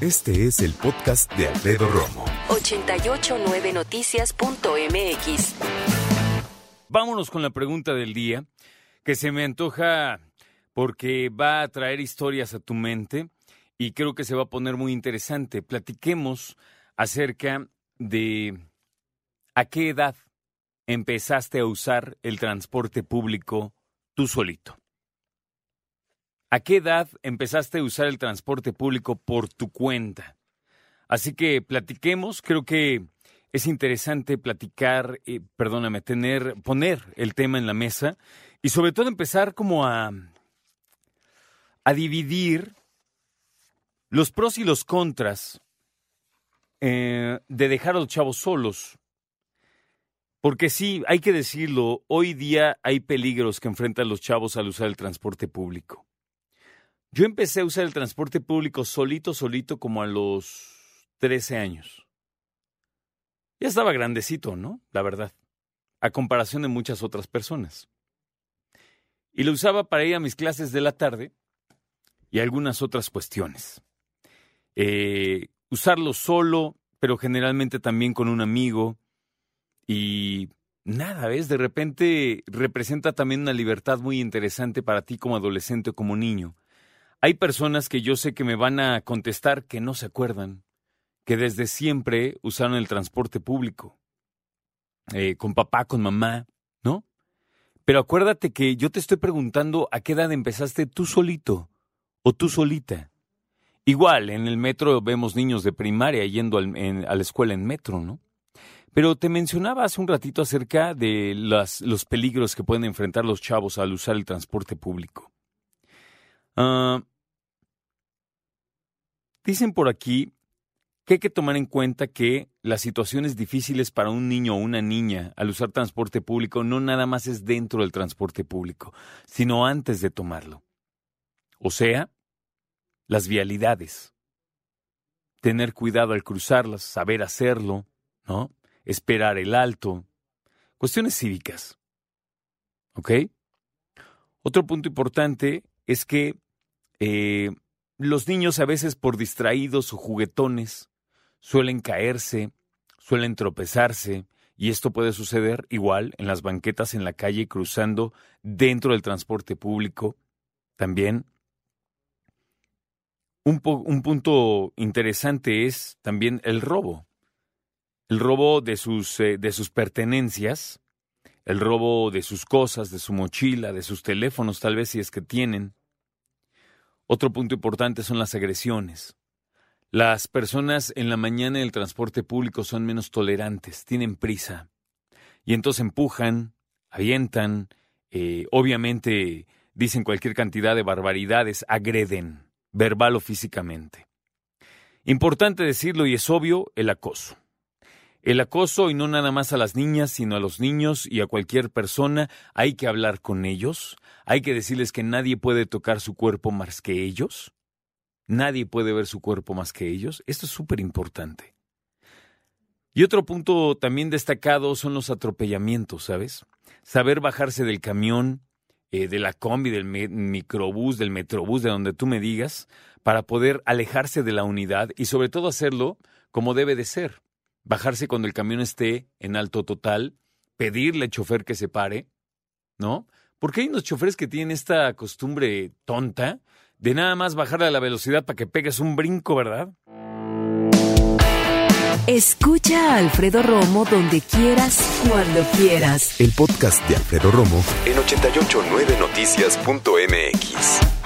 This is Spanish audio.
Este es el podcast de Alfredo Romo. 889noticias.mx. Vámonos con la pregunta del día, que se me antoja porque va a traer historias a tu mente y creo que se va a poner muy interesante. Platiquemos acerca de a qué edad empezaste a usar el transporte público tú solito. ¿A qué edad empezaste a usar el transporte público por tu cuenta? Así que platiquemos, creo que es interesante platicar, eh, perdóname, tener, poner el tema en la mesa y sobre todo empezar como a, a dividir los pros y los contras eh, de dejar a los chavos solos. Porque sí, hay que decirlo, hoy día hay peligros que enfrentan los chavos al usar el transporte público. Yo empecé a usar el transporte público solito, solito, como a los 13 años. Ya estaba grandecito, ¿no? La verdad, a comparación de muchas otras personas. Y lo usaba para ir a mis clases de la tarde y algunas otras cuestiones. Eh, usarlo solo, pero generalmente también con un amigo. Y nada, ¿ves? De repente representa también una libertad muy interesante para ti como adolescente o como niño. Hay personas que yo sé que me van a contestar que no se acuerdan, que desde siempre usaron el transporte público, eh, con papá, con mamá, ¿no? Pero acuérdate que yo te estoy preguntando a qué edad empezaste tú solito o tú solita. Igual, en el metro vemos niños de primaria yendo a la escuela en metro, ¿no? Pero te mencionaba hace un ratito acerca de los peligros que pueden enfrentar los chavos al usar el transporte público. Uh, dicen por aquí que hay que tomar en cuenta que las situaciones difíciles para un niño o una niña al usar transporte público no nada más es dentro del transporte público, sino antes de tomarlo. O sea, las vialidades. Tener cuidado al cruzarlas, saber hacerlo, ¿no? Esperar el alto. Cuestiones cívicas. ¿Ok? Otro punto importante es que eh, los niños a veces por distraídos o juguetones suelen caerse, suelen tropezarse, y esto puede suceder igual en las banquetas en la calle cruzando dentro del transporte público. También un, un, punto interesante es también el robo. El robo de sus, eh, de sus pertenencias, el robo de sus cosas, de su mochila, de sus teléfonos, tal vez si es que tienen. Otro punto importante son las agresiones. Las personas en la mañana del transporte público son menos tolerantes, tienen prisa. Y entonces empujan, avientan, eh, obviamente dicen cualquier cantidad de barbaridades, agreden, verbal o físicamente. Importante decirlo y es obvio, el acoso. El acoso, y no nada más a las niñas, sino a los niños y a cualquier persona, hay que hablar con ellos, hay que decirles que nadie puede tocar su cuerpo más que ellos, nadie puede ver su cuerpo más que ellos. Esto es súper importante. Y otro punto también destacado son los atropellamientos, ¿sabes? Saber bajarse del camión, eh, de la combi, del microbús, del metrobús, de donde tú me digas, para poder alejarse de la unidad y sobre todo hacerlo como debe de ser. Bajarse cuando el camión esté en alto total, pedirle al chofer que se pare, ¿no? Porque hay unos choferes que tienen esta costumbre tonta de nada más bajarle a la velocidad para que pegues un brinco, ¿verdad? Escucha a Alfredo Romo donde quieras, cuando quieras. El podcast de Alfredo Romo en 889noticias.mx.